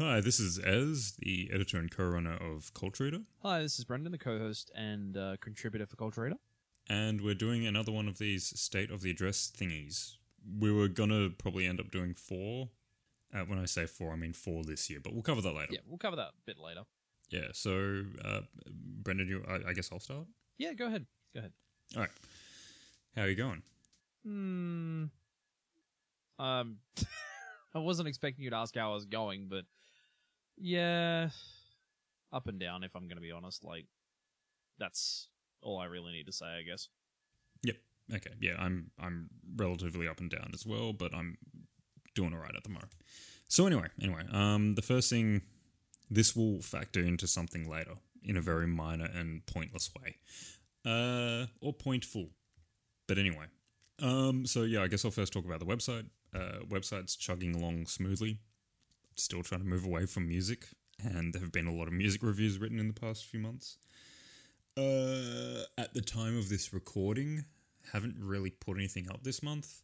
Hi, this is Ez, the editor and co-runner of Cult Reader, Hi, this is Brendan, the co-host and uh, contributor for Culture Reader. and we're doing another one of these state of the address thingies. We were gonna probably end up doing four. Uh, when I say four, I mean four this year, but we'll cover that later. Yeah, we'll cover that a bit later. Yeah. So, uh, Brendan, you, I, I guess I'll start. Yeah, go ahead. Go ahead. All right. How are you going? Hmm. Um, I wasn't expecting you to ask how I was going, but yeah, up and down. If I'm going to be honest, like that's all I really need to say, I guess. Yep. Okay. Yeah, I'm I'm relatively up and down as well, but I'm doing all right at the moment. So anyway, anyway, um, the first thing this will factor into something later in a very minor and pointless way, uh, or pointful. But anyway, um, so yeah, I guess I'll first talk about the website. Uh, website's chugging along smoothly. Still trying to move away from music, and there have been a lot of music reviews written in the past few months. Uh, at the time of this recording, haven't really put anything up this month.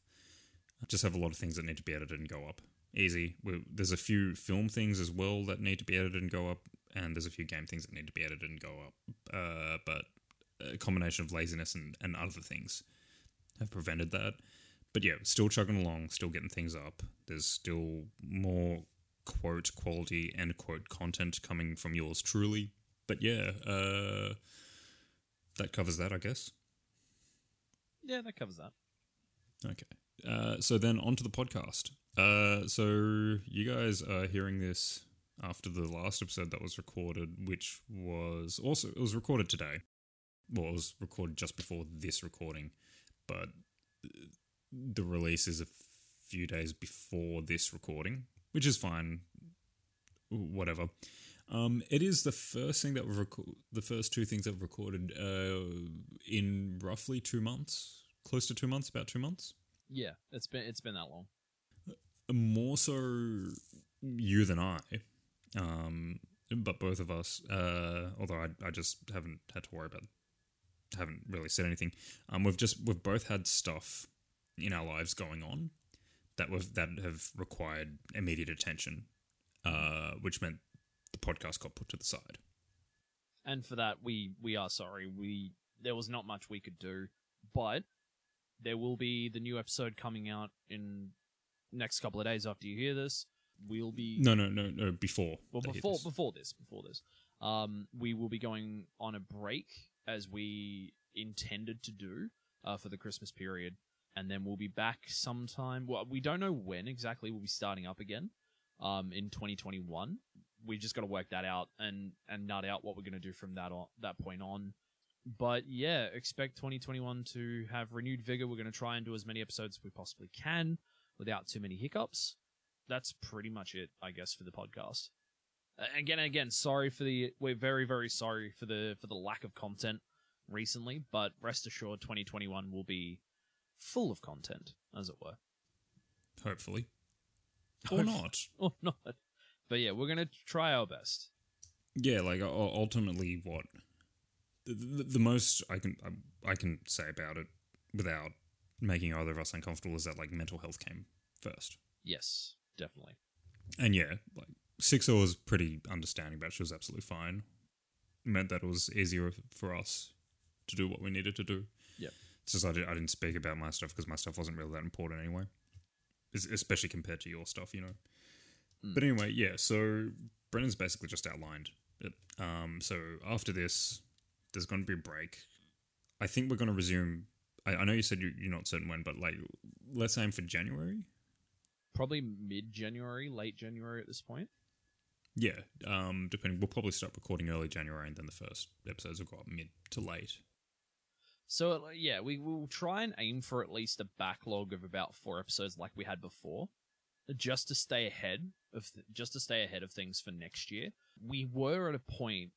I just have a lot of things that need to be edited and go up. Easy. we there's a few film things as well that need to be edited and go up, and there's a few game things that need to be edited and go up. Uh, but a combination of laziness and, and other things have prevented that. But yeah, still chugging along, still getting things up. There's still more quote quality end quote content coming from yours truly. But yeah, uh, that covers that, I guess. Yeah, that covers that. Okay. Uh, so then on to the podcast. Uh, so you guys are hearing this after the last episode that was recorded, which was also it was recorded today. Well, it was recorded just before this recording, but the release is a few days before this recording, which is fine. Whatever. Um, it is the first thing that we've reco- the first two things that we've recorded uh, in roughly two months, close to two months, about two months. Yeah, it's been it's been that long. more so you than I, um, but both of us. Uh, although I, I just haven't had to worry about, haven't really said anything. Um, we've just we've both had stuff in our lives going on that was that have required immediate attention, uh, which meant the podcast got put to the side. And for that, we we are sorry. We there was not much we could do, but there will be the new episode coming out in next couple of days after you hear this. We'll be No, no, no, no. Before, well before this. before this before this. Um, we will be going on a break as we intended to do uh, for the Christmas period, and then we'll be back sometime. Well, we don't know when exactly we'll be starting up again. Um, in 2021, we've just got to work that out and and nut out what we're going to do from that on that point on. But yeah, expect 2021 to have renewed vigor. We're going to try and do as many episodes as we possibly can without too many hiccups. That's pretty much it, I guess, for the podcast. Again, again, sorry for the. We're very, very sorry for the for the lack of content recently, but rest assured, 2021 will be full of content, as it were, hopefully, or not. or not. But yeah, we're gonna try our best. yeah like ultimately what the, the, the most i can I, I can say about it without making either of us uncomfortable is that like mental health came first Yes, definitely. and yeah like six oh was pretty understanding but she was absolutely fine meant that it was easier for us to do what we needed to do. It's just i, did, I didn't speak about my stuff because my stuff wasn't really that important anyway. Es- especially compared to your stuff you know? Mm. but anyway yeah so brendan's basically just outlined it. Um so after this there's going to be a break. I think we're going to resume I, I know you said you, you're not certain when but like let's aim for january? Probably mid January, late January at this point. yeah um depending we'll probably start recording early january and then the first episodes will go up mid to late So uh, yeah, we will try and aim for at least a backlog of about four episodes, like we had before, just to stay ahead of th- just to stay ahead of things for next year. We were at a point,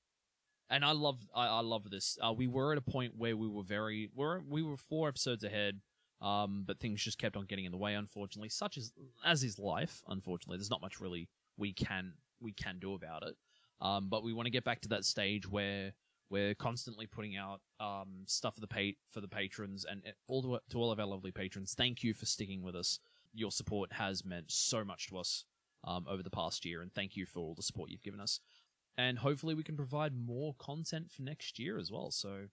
and I love I, I love this. Uh, we were at a point where we were very we're, we were four episodes ahead. Um, but things just kept on getting in the way, unfortunately. Such as as is life. Unfortunately, there's not much really we can we can do about it. Um, but we want to get back to that stage where we're constantly putting out um, stuff for the pa- for the patrons and all to, to all of our lovely patrons. Thank you for sticking with us. Your support has meant so much to us um, over the past year, and thank you for all the support you've given us. And hopefully, we can provide more content for next year as well. So,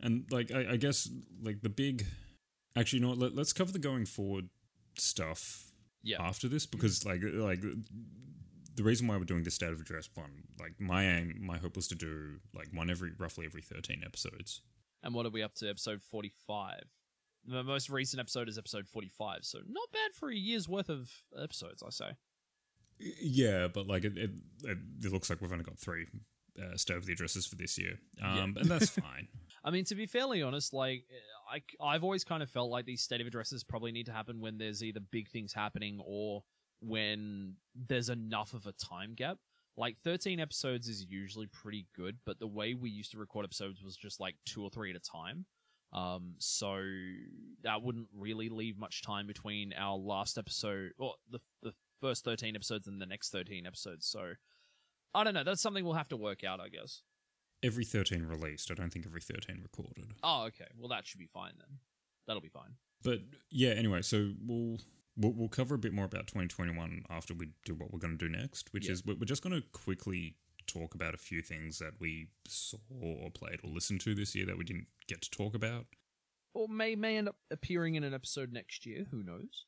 And like I, I guess like the big actually you know what let, let's cover the going forward stuff yeah, after this because like like the reason why we're doing this state of address one like my aim my hope was to do like one every roughly every 13 episodes and what are we up to? Episode forty-five. The most recent episode is episode forty-five, so not bad for a year's worth of episodes, I say. Yeah but like it, it, it, it looks like we've only got three uh, state of the addresses for this year um and that's fine I mean, to be fairly honest, like I, I've always kind of felt like these state of addresses probably need to happen when there's either big things happening or when there's enough of a time gap. Like 13 episodes is usually pretty good, but the way we used to record episodes was just like two or three at a time. Um, so that wouldn't really leave much time between our last episode or the the first 13 episodes and the next 13 episodes. So I don't know. That's something we'll have to work out, I guess. every 13 released i don't think every 13 recorded Oh, okay. Well, that should be fine then. That'll be fine. but yeah anyway so we'll We'll, we'll cover a bit more about 2021 after we do what we're going to do next, which Yeah. is we're we're just going to quickly talk about a few things that we saw or played or listened to this year that we didn't get to talk about. Or may may end up appearing in an episode next year. Who knows?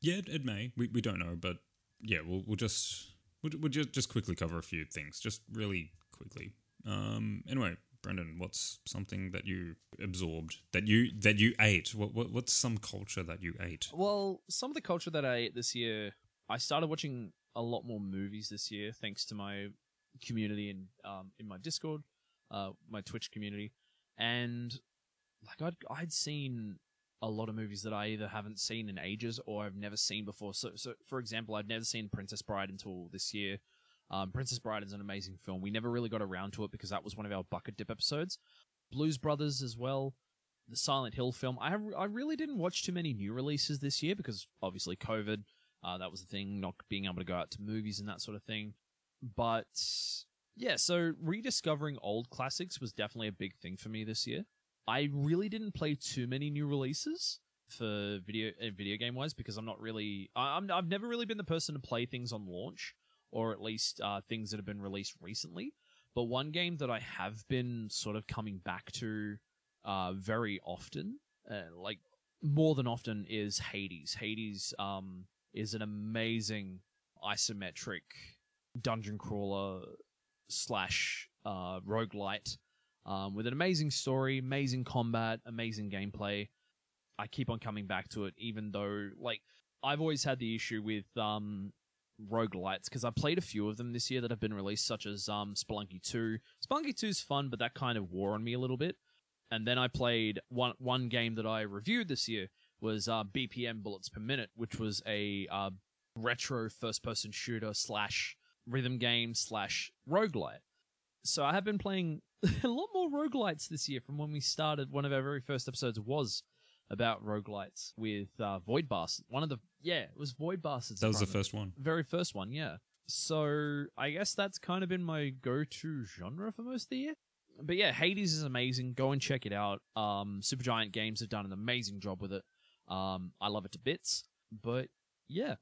Yeah, it, it may. We, we don't know, but yeah, we'll we'll just we'll, we'll just just quickly cover a few things, just really quickly. Um. Anyway, Brendan, what's something that you absorbed that you that you ate? What, what what's some culture that you ate? Well, some of the culture that I ate this year, I started watching a lot more movies this year, thanks to my community in um, in my Discord, uh, my Twitch community, and like I'd I'd seen a lot of movies that I either haven't seen in ages or I've never seen before. So, so for example, I've never seen Princess Bride until this year. Um, Princess Bride is an amazing film. We never really got around to it because that was one of our bucket dip episodes. Blues Brothers as well the Silent Hill film. I I really didn't watch too many new releases this year because obviously COVID. Uh, that was the thing, not being able to go out to movies and that sort of thing. But yeah, so rediscovering old classics was definitely a big thing for me this year. I really didn't play too many new releases for video uh, video game wise because I'm not really I, I'm I've never really been the person to play things on launch or at least uh, things that have been released recently. But one game that I have been sort of coming back to uh, very often, uh, like more than often, is Hades. Hades um, is an amazing isometric dungeon crawler slash uh, roguelite um, with an amazing story, amazing combat, amazing gameplay. I keep on coming back to it, even though, like, I've always had the issue with um, roguelites because I played a few of them this year that have been released, such as um, Spelunky 2. Spelunky 2 is fun, but that kind of wore on me a little bit. And then I played one one game that I reviewed this year was uh, BPM Bullets Per Minute, which was a uh, retro first person shooter slash rhythm game slash roguelite. So I have been playing a lot more roguelites this year from when we started. One of our very first episodes was about roguelites with uh, Void Bastards. One of the yeah, it was Void Bastards. That was the if I remember. first one. very first one, yeah. So I guess that's kind of been my go-to genre for most of the year. But yeah, Hades is amazing. Go and check it out. Um, Supergiant Games have done an amazing job with it. Um, I love it to bits. But yeah,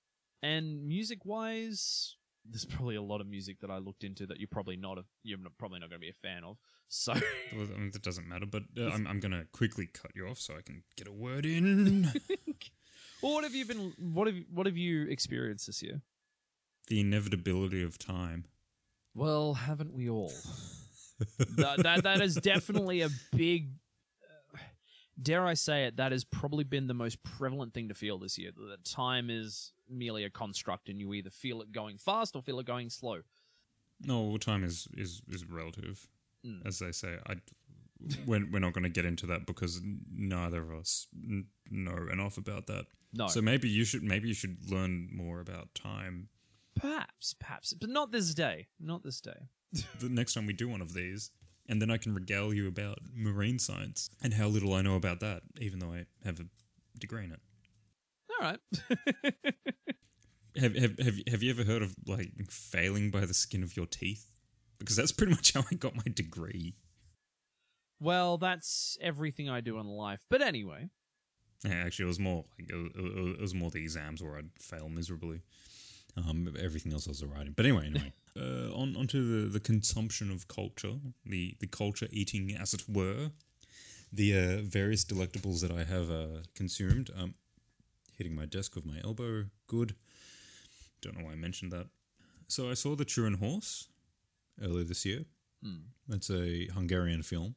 and music-wise, there's probably a lot of music that I looked into that you're probably not a, you're not- probably not going to be a fan of. So Well, I mean, that doesn't matter, but uh, I'm, I'm going to quickly cut you off so I can get a word in. well, what have you been? What have what have you experienced this year? the inevitability of time. Well, haven't we all? that, that that is definitely a big. Dare I say it? That has probably been the most prevalent thing to feel this year. That time is merely a construct, and you either feel it going fast or feel it going slow. No, well, time is is is relative, Mm. as they say. I we're, we're not going to get into that because neither of us n- know enough about that. No, So maybe you should maybe you should learn more about time perhaps, perhaps, but not this day. Not this day. the next time we do one of these, and then I can regale you about marine science and how little I know about that, even though I have a degree in it. All right. Have have have you, have you ever heard of like failing by the skin of your teeth? Because that's pretty much how I got my degree. well, that's everything I do in life. But anyway, Yeah, actually, it was more like it was more the exams where I'd fail miserably. Um, everything else I was alright in. But anyway, anyway, uh, on onto the the consumption of culture, the the culture eating, as it were, the uh, various delectables that I have uh, consumed. Um, hitting my desk with my elbow. Good. Don't know why I mentioned that. So I saw the Turin Horse earlier this year. Hmm. It's a Hungarian film.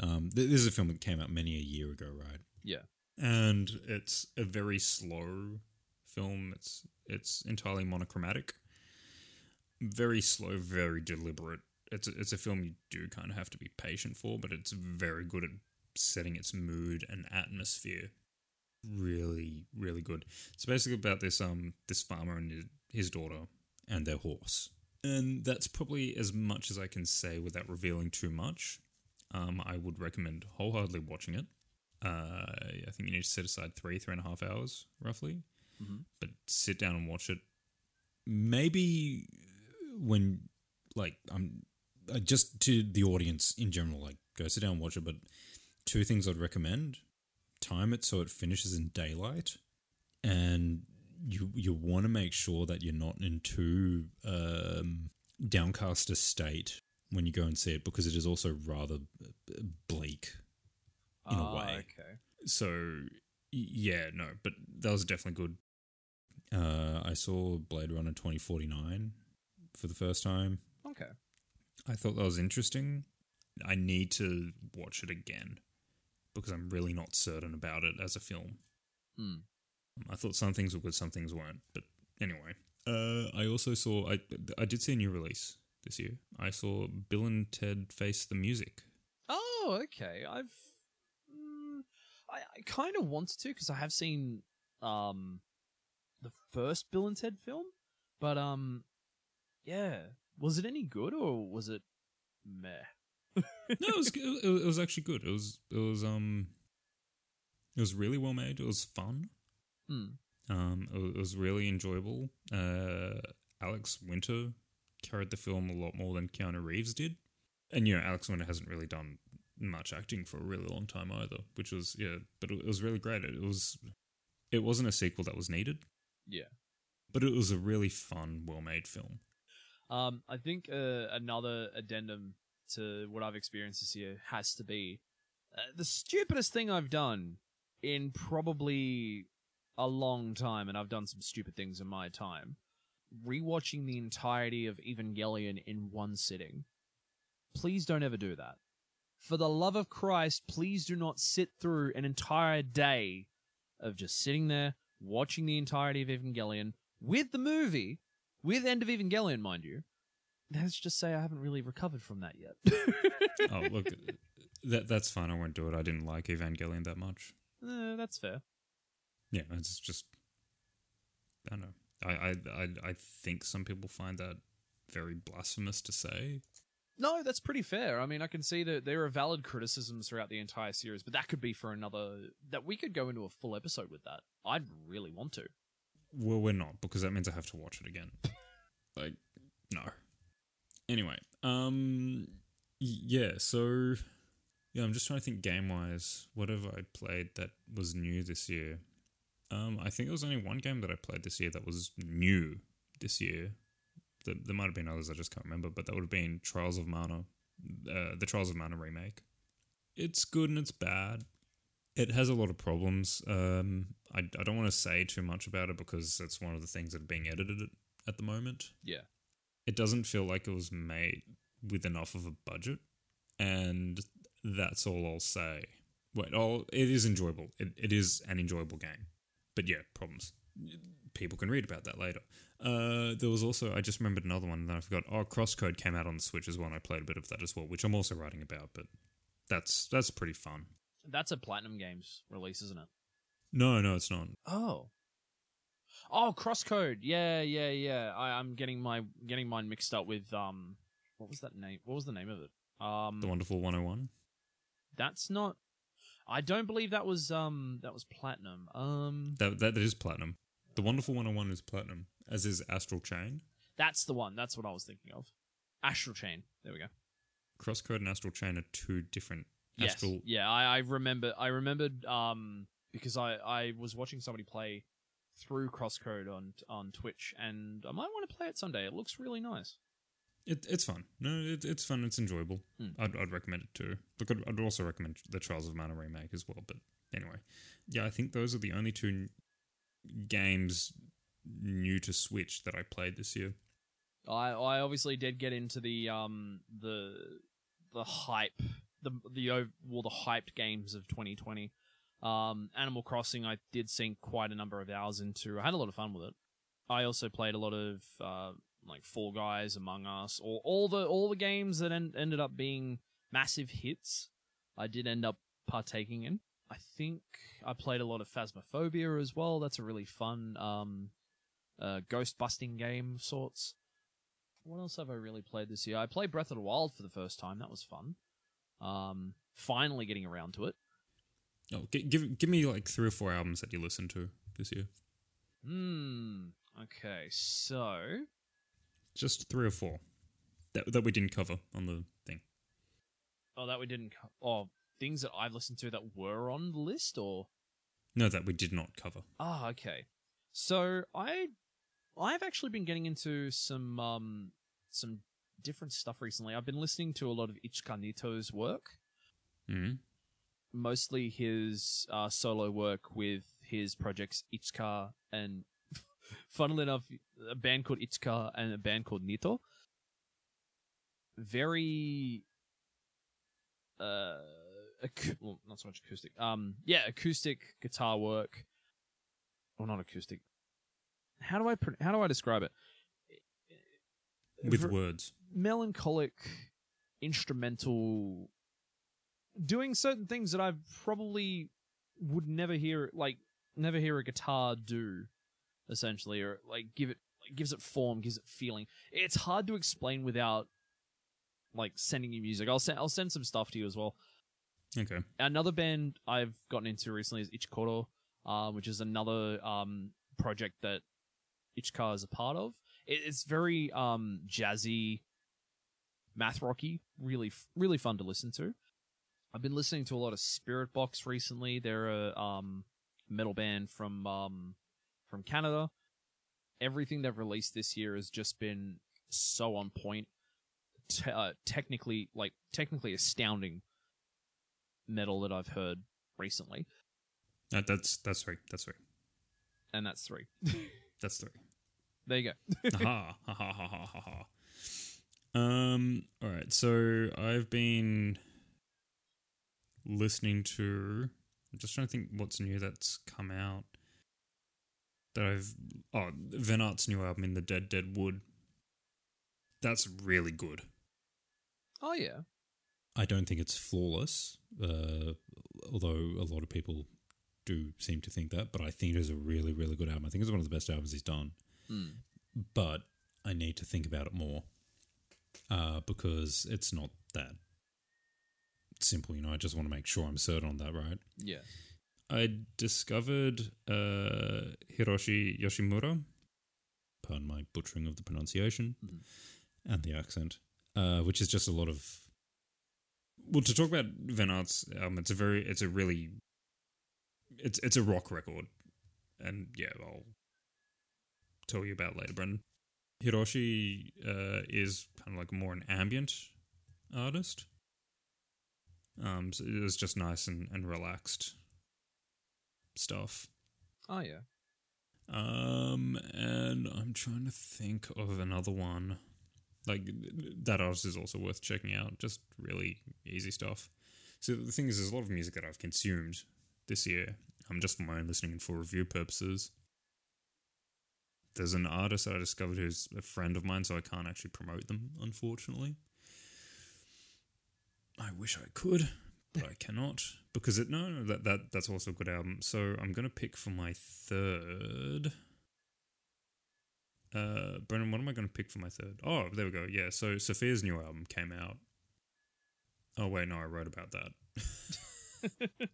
Um, th- this is a film that came out many a year ago, right? Yeah. and it's a very slow film. It's it's entirely monochromatic, very slow, very deliberate. It's a, it's a film you do kind of have to be patient for, but it's very good at setting its mood and atmosphere. Really, really good. It's basically about this um this farmer and his, daughter and their horse, and that's probably as much as I can say without revealing too much. Um, I would recommend wholeheartedly watching it. Uh, I think you need to set aside three, three and a half hours roughly. Mhm. But sit down and watch it. Maybe when, like, I'm uh, just to the audience in general, like, go sit down and watch it. But two things I'd recommend: time it so it finishes in daylight, and you you want to make sure that you're not in too um, downcast a state when you go and see it because it is also rather uh, bleak in a Ah, way. Okay. so yeah, no, but that was definitely good. Uh, I saw Blade Runner twenty forty nine for the first time. Okay. I thought that was interesting. I need to watch it again because I'm really not certain about it as a film. Hmm. I thought some things were good, some things weren't. But anyway, uh, I also saw I I did see a new release this year. I saw Bill and Ted Face the Music. Oh, okay. I've, mm, I, I kind of wanted to because I have seen um, the first Bill and Ted film, but um, yeah, was it any good or was it meh? no, it was, it was it was actually good. It was it was um it was really well made. It was fun. Hmm. Um, it was, really enjoyable. Uh, Alex Winter carried the film a lot more than Keanu Reeves did, and you know Alex Winter hasn't really done much acting for a really long time either, which was yeah, but it, it was really great. It was it wasn't a sequel that was needed, Yeah. but it was a really fun, well made film. Um, I think uh, another addendum to what I've experienced this year has to be uh, the stupidest thing I've done in probably a long time, and I've done some stupid things in my time. Rewatching the entirety of Evangelion in one sitting. Please don't ever do that. For the love of Christ, please do not sit through an entire day of just sitting there watching the entirety of Evangelion with the movie with End of Evangelion, mind you. Let's just say I haven't really recovered from that yet. oh look, that that's fine. I won't do it. I didn't like Evangelion that much. Eh, that's fair. Yeah, it's just I don't know. I, I I I think some people find that very blasphemous to say. No, that's pretty fair. I mean, I can see that there are valid criticisms throughout the entire series, but that could be for another. That we could go into a full episode with that. I'd really want to. Well, we're not because that means I have to watch it again. like, no. Anyway, um, yeah. So, yeah, I'm just trying to think game wise. Whatever I played that was new this year. Um, I think there was only one game that I played this year that was new this year. There, there might have been others I just can't remember, but that would have been Trials of Mana, uh, the Trials of Mana remake. It's good and it's bad. It has a lot of problems. Um, I, I don't want to say too much about it because it's one of the things that are being edited at, at the moment. Yeah. It doesn't feel like it was made with enough of a budget, and that's all I'll say. Wait, oh, it is enjoyable. It, it is an enjoyable game, but yeah, problems. People can read about that later. Uh, there was also I just remembered another one that I forgot. Oh, Crosscode came out on the Switch as well. and I played a bit of that as well, which I'm also writing about. But that's that's pretty fun. That's a Platinum Games release, isn't it? No, no, it's not. Oh. Oh, Crosscode. Yeah, yeah, yeah. I, I'm getting my getting mine mixed up with um. What was that name? What was the name of it? Um. The Wonderful 101. That's not. I don't believe that was um that was platinum. Um, That that is platinum. The Wonderful 101 is platinum, as is Astral Chain. that's the one. That's what I was thinking of. Astral Chain. There we go. Crosscode and Astral Chain are two different Yes. Astral. Yeah, I, I remember. I remembered um because I I was watching somebody play through Crosscode on on Twitch, and I might want to play it someday. It looks really nice. It, it's fun. No, it, it's fun. It's enjoyable. Hmm. I'd, I'd recommend it too. Look, I'd, I'd also recommend the Trials of Mana remake as well. But anyway, yeah, I think those are the only two games new to Switch that I played this year. I I obviously did get into the um the the hype the the well the hyped games of 2020. Um, Animal Crossing I did sink quite a number of hours into. I had a lot of fun with it. I also played a lot of uh, like Fall Guys, Among Us, or all the all the games that en- ended up being massive hits. I did end up partaking in. I think I played a lot of Phasmophobia as well. That's a really fun um, uh, ghost busting game of sorts. What else have I really played this year? I played Breath of the Wild for the first time. That was fun. Um, finally getting around to it. Oh, gi- give give me like three or four albums that you listened to this year. Hmm. Okay, so Just three or four that that we didn't cover on the thing. oh, that we didn't. Co- oh, things that I've listened to that were on the list, or No, that we did not cover. ah, okay. So I, I've actually been getting into some um some different stuff recently. I've been listening to a lot of Ichika Nito's work. hmm mostly his uh, solo work with his projects Ichika and funnily enough, a band called Ichika and a band called Nito. Very uh acou- well, not so much acoustic. Um yeah, acoustic guitar work. Well not acoustic. How do I how do I describe it? With Ver- words. melancholic instrumental doing certain things that I probably would never hear like never hear a guitar do essentially or like give it like, gives it form gives it feeling it's hard to explain without like sending you music I'll send I'll send some stuff to you as well Okay. another band I've gotten into recently is Ichikoro, um, which is another um, project that Ichika is a part of. It, it's very um, jazzy, math rocky, really, really fun to listen to. I've been listening to a lot of Spiritbox recently. They're a um, metal band from um, from Canada. Everything they've released this year has just been so on point. Uh, technically, like technically astounding metal that I've heard recently, That, that's that's three. That's three. and that's three. That's three. there you go. ha ha ha ha ha ha ha. Um. All right. So I've been listening to. I'm just trying to think what's new that's come out. That I've oh Van Art's new album in the Dead Dead Wood. That's really good. oh yeah, I don't think it's flawless, uh, although a lot of people do seem to think that. But I think it is a really, really good album. I think it's one of the best albums he's done. Hmm. But I need to think about it more uh, because it's not that simple. You know, I just want to make sure I'm certain on that, right? yeah. I discovered uh, Hiroshi Yoshimura. Pardon my butchering of the pronunciation Mhm. and the accent, uh, which is just a lot of Well, to talk about Van Art's album, it's a very, it's a really, it's it's a rock record, and yeah, I'll tell you about later, Brendan. Hiroshi uh, is kind of like more an ambient artist. Um, so it was just nice and, and relaxed stuff. Oh yeah. Um, and I'm trying to think of another one. Like that artist is also worth checking out. Just really easy stuff. So the thing is, there's a lot of music that I've consumed this year. Um, just for my own listening and for review purposes. There's an artist that I discovered who's a friend of mine, so I can't actually promote them, unfortunately. I wish I could, but I cannot because it no, no that that that's also a good album. So I'm gonna pick for my third. Uh, Brendan, what am I gonna pick for my third? Oh, there we go. Yeah, so Sophia's new album came out. Oh wait, no, I wrote about that.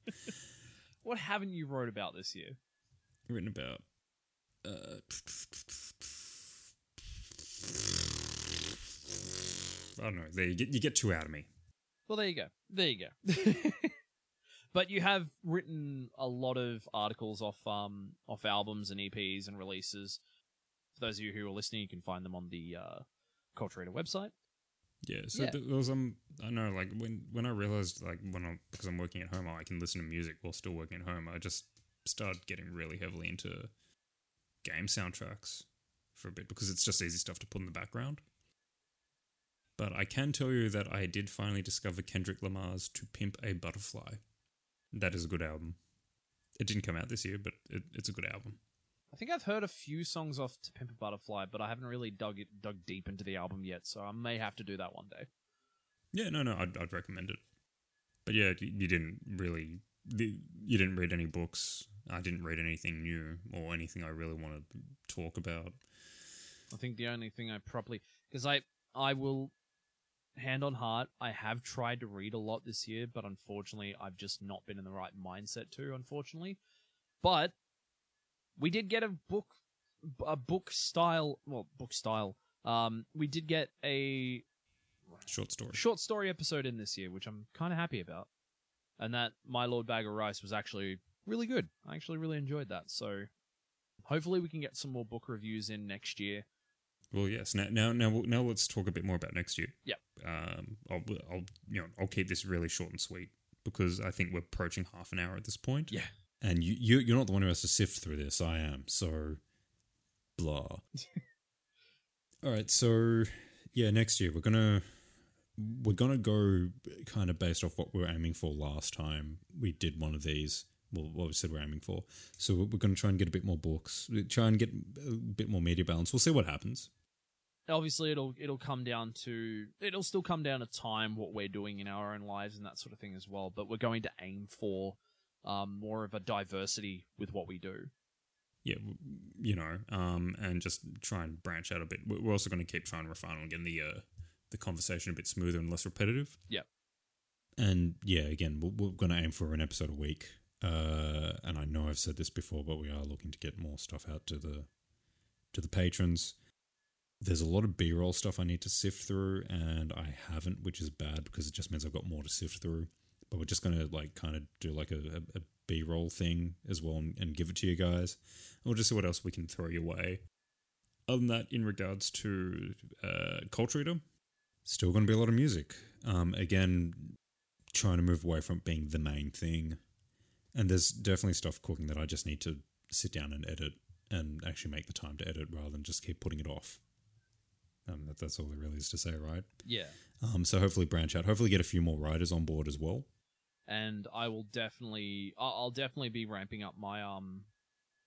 what haven't you wrote about this year? Written about. Uh, I don't know. There you get you get two out of me. Well, there you go. There you go. but you have written a lot of articles off um off albums and EPs and releases. For those of you who are listening, you can find them on the uh, Culture Reader website. Yeah, so Yeah. there was um I know like when when I realized like when I because I'm working at home I can listen to music while still working at home I just started getting really heavily into game soundtracks for a bit because it's just easy stuff to put in the background. But I can tell you that I did finally discover Kendrick Lamar's "To Pimp a Butterfly." That is a good album. It didn't come out this year, but it, it's a good album. I think I've heard a few songs off To Pimp a Butterfly, but I haven't really dug it dug deep into the album yet, so I may have to do that one day. Yeah, no, no, I'd, I'd recommend it. But yeah, you you didn't really, you didn't read any books. I didn't read anything new or anything I really want to talk about. I think the only thing I properly because I I will hand on heart I have tried to read a lot this year, but unfortunately I've just not been in the right mindset to. Unfortunately, but we did get a book a book style well book style. Um, we did get a Short story. short story episode in this year, which I'm kind of happy about. And that My Lord Bag of Rice was actually really good. I actually really enjoyed that. So hopefully we can get some more book reviews in next year. Well, yes. Now, now, now, now, let's talk a bit more about next year. Yeah. Um, I'll, I'll, you know, I'll keep this really short and sweet because I think we're approaching half an hour at this point. Yeah. And you, you you're not the one who has to sift through this. I am. So, blah. All right. So, yeah, next year we're gonna we're gonna go kind of based off what we were aiming for last time we did one of these. Well, what we said we're aiming for. So we're going to try and get a bit more books. Try and get a bit more media balance. We'll see what happens. Obviously it'll it'll come down to it'll still come down to time what we're doing in our own lives and that sort of thing as well, but we're going to aim for um, more of a diversity with what we do. Yeah, you know, um, and just try and branch out a bit. We're also going to keep trying to refine on getting the uh, the conversation a bit smoother and less repetitive. Yeah, And yeah, again, we're, we're going to aim for an episode a week. Uh, and I know I've said this before, but we are looking to get more stuff out to the to the patrons. There's a lot of B-roll stuff I need to sift through, and I haven't, which is bad because it just means I've got more to sift through. But we're just gonna like kind of do like a, a, a B-roll thing as well and, and give it to you guys. And we'll just see what else we can throw your way. Other than that, in regards to uh, Culture Reader, Still going to be a lot of music. Um, again, trying to move away from being the main thing. And there's definitely stuff cooking that I just need to sit down and edit and actually make the time to edit rather than just keep putting it off. Um, that, that's all there really is to say, right? Yeah. Um, so hopefully branch out. Hopefully get a few more writers on board as well. And I will definitely I'll definitely be ramping up my um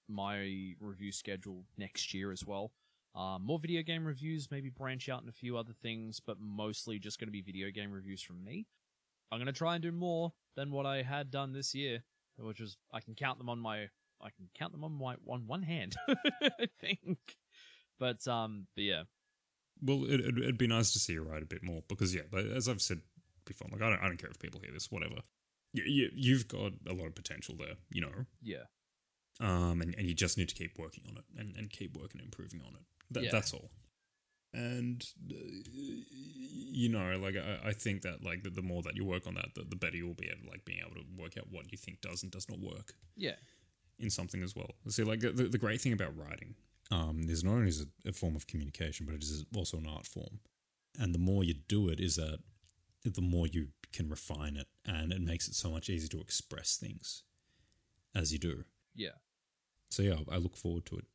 my review schedule next year as well. Um, more video game reviews, maybe branch out in a few other things, but mostly just going to be video game reviews from me. I'm going to try and do more than what I had done this year, which was I can count them on my I can count them on my on one hand, I think. But um, but yeah, well, it, it'd, it'd be nice to see you write a bit more because, yeah, like, as I've said before, like I don't, I don't care if people hear this, whatever. You, you, you've got a lot of potential there, you know, yeah, um, and, and you just need to keep working on it and, and keep working and improving on it. That, Yeah. That's all. And uh, you know, like I, I think that like the, the more that you work on that, the, the better you'll be at like being able to work out what you think does and does not work yeah, in something as well. See, like the, the great thing about writing um, is not only is it a form of communication, but it is also an art form. And the more you do it, is that the more you can refine it, and it makes it so much easier to express things as you do. yeah. So yeah, I look forward to it.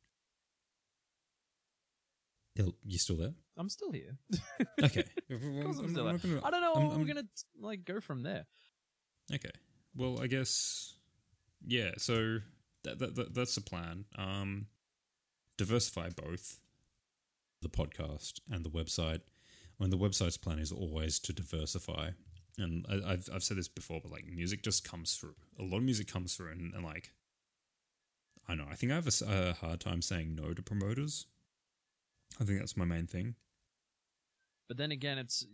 You still there? I'm still here. Okay. Of course I'm still there. I don't know I'm- how we're I'm- gonna like go from there. Okay. Well, I guess yeah. So that, that, that that's the plan. Um, diversify both. the podcast and the website. I mean, the website's plan is always to diversify. And I, I've I've said this before, but like music just comes through. A lot of music comes through, and, and like I know I think I have a hard time saying no to promoters. I think that's my main thing. But then again, it's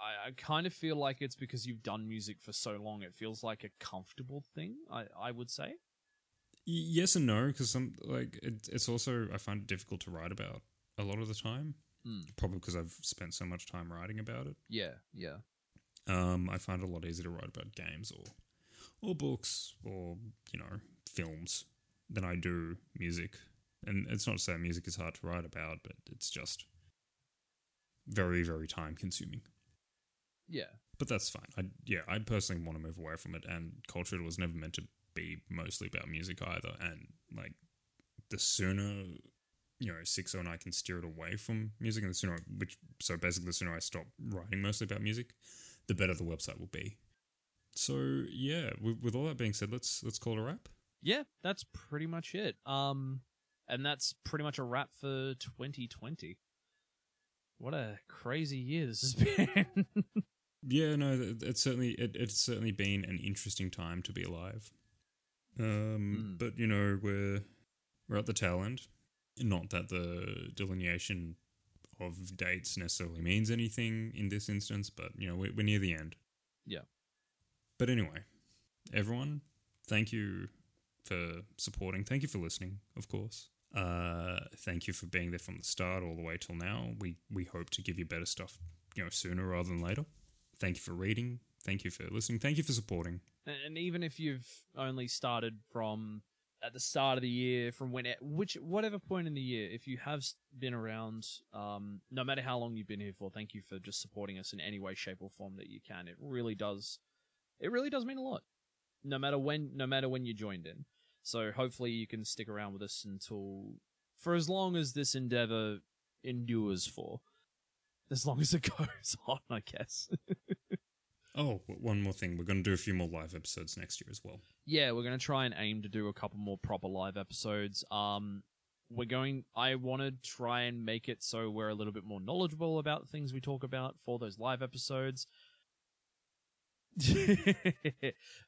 I, I kind of feel like it's because you've done music for so long. It feels like a comfortable thing. I I would say. Yes and no, because some like it, it's also I find it difficult to write about a lot of the time. Hmm. Probably because I've spent so much time writing about it. Yeah, yeah, Um, I find it a lot easier to write about games or or books or you know films than I do music. And it's not to say music is hard to write about, but it's just very very time consuming. Yeah. But that's fine. I yeah, I personally want to move away from it. And culture was never meant to be mostly about music either. And like the sooner you know Sixo and I can steer it away from music, and the sooner I, which so basically the sooner I stop writing mostly about music, the better the website will be. So yeah, with, with all that being said, let's let's call it a wrap. Yeah, that's pretty much it. Um, and that's pretty much a wrap for 2020. What a crazy year this has been. Yeah, no, it's certainly it, it's certainly been an interesting time to be alive. Um, Mm. but you know we're we're at the tail end. Not that the delineation of dates necessarily means anything in this instance, but you know we're, we're near the end. Yeah. But anyway, everyone, thank you for supporting. Thank you for listening, of course. Uh, thank you for being there from the start all the way till now. We we hope to give you better stuff, you know, sooner rather than later. Thank you for reading. Thank you for listening. Thank you for supporting. and even if you've only started from at the start of the year, from when it, which whatever point in the year, if you have been around, um, no matter how long you've been here for, thank you for just supporting us in any way, shape, or form that you can. It really does, it really does mean a lot. No matter when, no matter when you joined in. So hopefully you can stick around with us until for as long as this endeavor endures for. As long as it goes on, I guess. Oh, one more thing. We're going to do a few more live episodes next year as well. yeah, we're going to try and aim to do a couple more proper live episodes. Um, we're going. I want to try and make it so we're a little bit more knowledgeable about the things we talk about for those live episodes.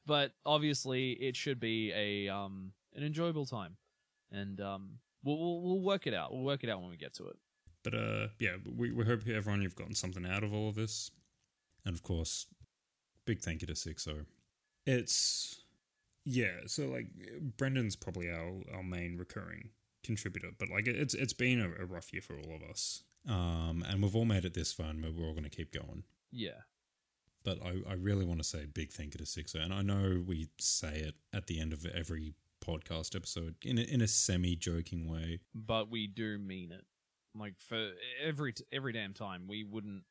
but obviously, it should be a um an enjoyable time, and um we'll, we'll we'll work it out. We'll work it out when we get to it. But uh, yeah, we, we hope everyone you've gotten something out of all of this. And of course, big thank you to Sixo. It's yeah. So like Brendan's probably our our main recurring contributor, but like it's it's been a, a rough year for all of us. Um, and we've all made it this far, and we're all going to keep going. Yeah. But I, I really want to say big thank you to Sixo. And I know we say it at the end of every podcast episode in a, in a semi joking way. but we do mean it. Like for every every damn time, we wouldn't.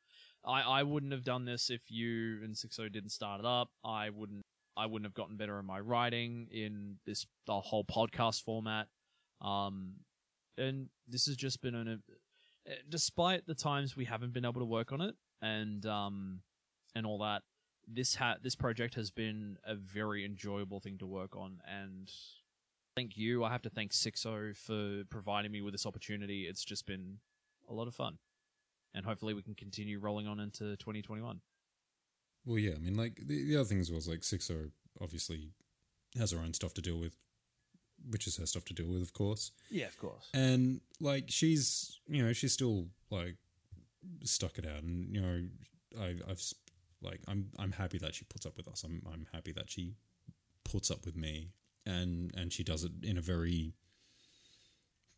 I I wouldn't have done this if you and Sixo didn't start it up. I wouldn't. I wouldn't have gotten better in my writing in this the whole podcast format. Um, and this has just been an. uh, Despite the times we haven't been able to work on it, and um, and all that, this ha this project has been a very enjoyable thing to work on, and thank you. I have to thank Sixo for providing me with this opportunity. It's just been a lot of fun. And hopefully we can continue rolling on into 2021. Well, yeah, I mean, like, the, the other things was, like, Sixo obviously has her own stuff to deal with, which is her stuff to deal with, of course. Yeah, of course. And, like, she's, you know, she's still, like, stuck it out. And, you know, I, I've like I'm I'm happy that she puts up with us. I'm, I'm happy that she puts up with me. And, and she does it in a very,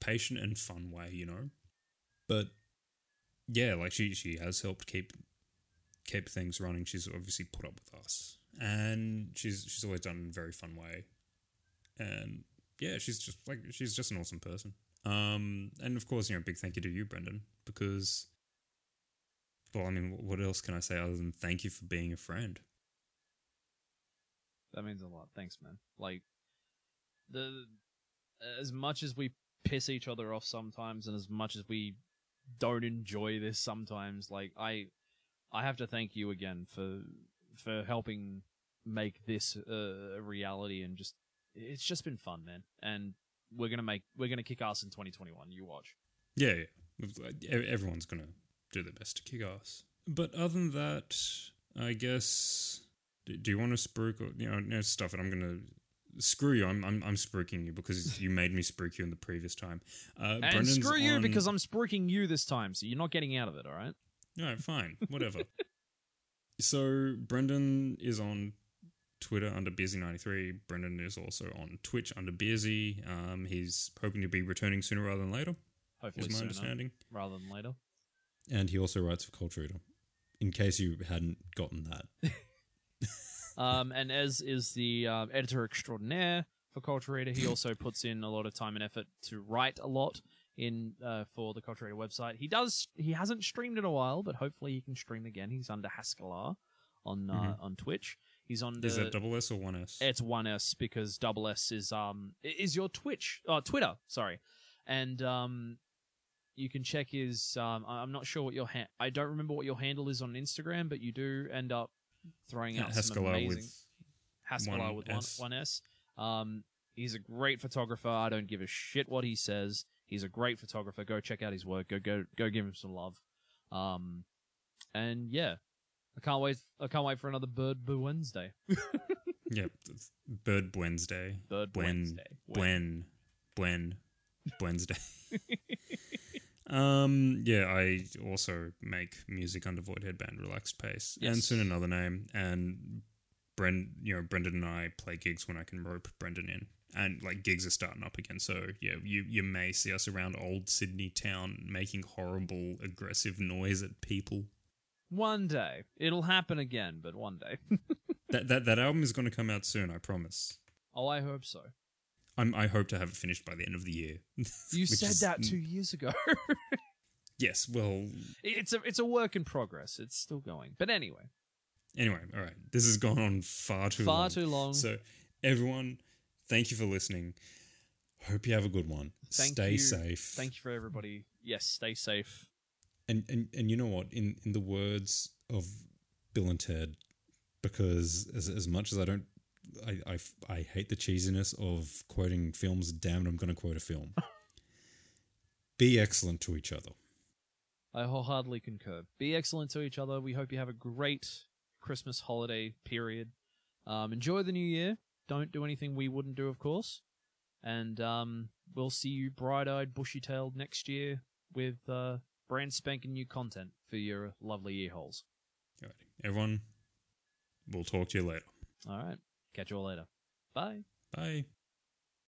Patient and fun way, you know. but Yeah, like she she has helped keep keep things running. She's obviously put up with us, and she's she's always done in a very fun way. And yeah, she's just like she's just an awesome person. Um, and of course, you know, a big thank you to you, Brendan, because well, I mean, what else can I say other than thank you for being a friend? That means a lot. Thanks, man. Like the as much as we piss each other off sometimes and as much as we don't enjoy this sometimes, like I I have to thank you again for for helping make this uh, a reality and just it's just been fun, man. And we're to make we're to kick ass in 2021. You watch. Yeah, yeah. E- Everyone's gonna do their best to kick ass. But other than that, I guess. Do you want to spruik or you know, no stuff it? I'm gonna screw you. I'm I'm, I'm spruiking you because you made me spruik you in the previous time. Uh, And Brendan's screw you on- because I'm spruiking you this time, so you're not getting out of it, all right? All right, fine, whatever. so Brendan is on Twitter under Beersy93. Brendan is also on Twitch under Beersy. Um, he's hoping to be returning sooner rather than later. Hopefully Is my sooner understanding. rather than later. and he also writes for Culture Reader, in case you hadn't gotten that. Um, and Ez is the uh, editor extraordinaire for Culture Reader. He also puts in a lot of time and effort to write a lot in uh, for the Culture Reader website. He does. He hasn't streamed in a while, but hopefully he can stream again. He's under Haskalar on uh, Mhm. on Twitch. He's on Is the- that double S or one S? it's one S because double S is um is your Twitch uh Twitter sorry, and um you can check his um I'm not sure what your ha- I don't remember what your handle is on Instagram, but you do end up throwing out some Haskalar amazing with Haskalar one with one S. one S. Um, he's a great photographer. I don't give a shit what he says. He's a great photographer. Go check out his work. Go go go give him some love. Um, and yeah, I can't wait. I can't wait for another Bird Boo Wednesday. Yep. it's Bird Wednesday. Bird Bwen. Wednesday. Bwen. Bwen. Wednesday. um. Yeah. I also make music under Void Headband Relaxed Pace, and soon another name. And Bren, you know, Brendan and I play gigs when I can rope Brendan in, and like gigs are starting up again. So yeah, you you may see us around old Sydney town making horrible, aggressive noise at people. One day it'll happen again, but one day. That that that album is going to come out soon. I promise. oh, I hope so. I'm, I hope to have it finished by the end of the year. You said is- that two years ago. Yes. Well. it's a it's a work in progress. It's still going. But anyway, Anyway. All right. This has gone on far too far long. too long. So, everyone, thank you for listening. Hope you have a good one. Thank Stay you. safe. Thank you for everybody. Yes, stay safe. And, and and you know what? In in the words of Bill and Ted, because as as much as I don't, I I, I hate the cheesiness of quoting films. Damn it, I'm going to quote a film. Be excellent to each other. I wholeheartedly concur. Be excellent to each other. We hope you have a great Christmas holiday period. Um, enjoy the new year. Don't do anything we wouldn't do, of course. And um, we'll see you bright eyed, bushy tailed next year with uh, brand spanking new content for your lovely ear holes. All right, everyone. We'll talk to you later. All right. Catch you all later. Bye. Bye.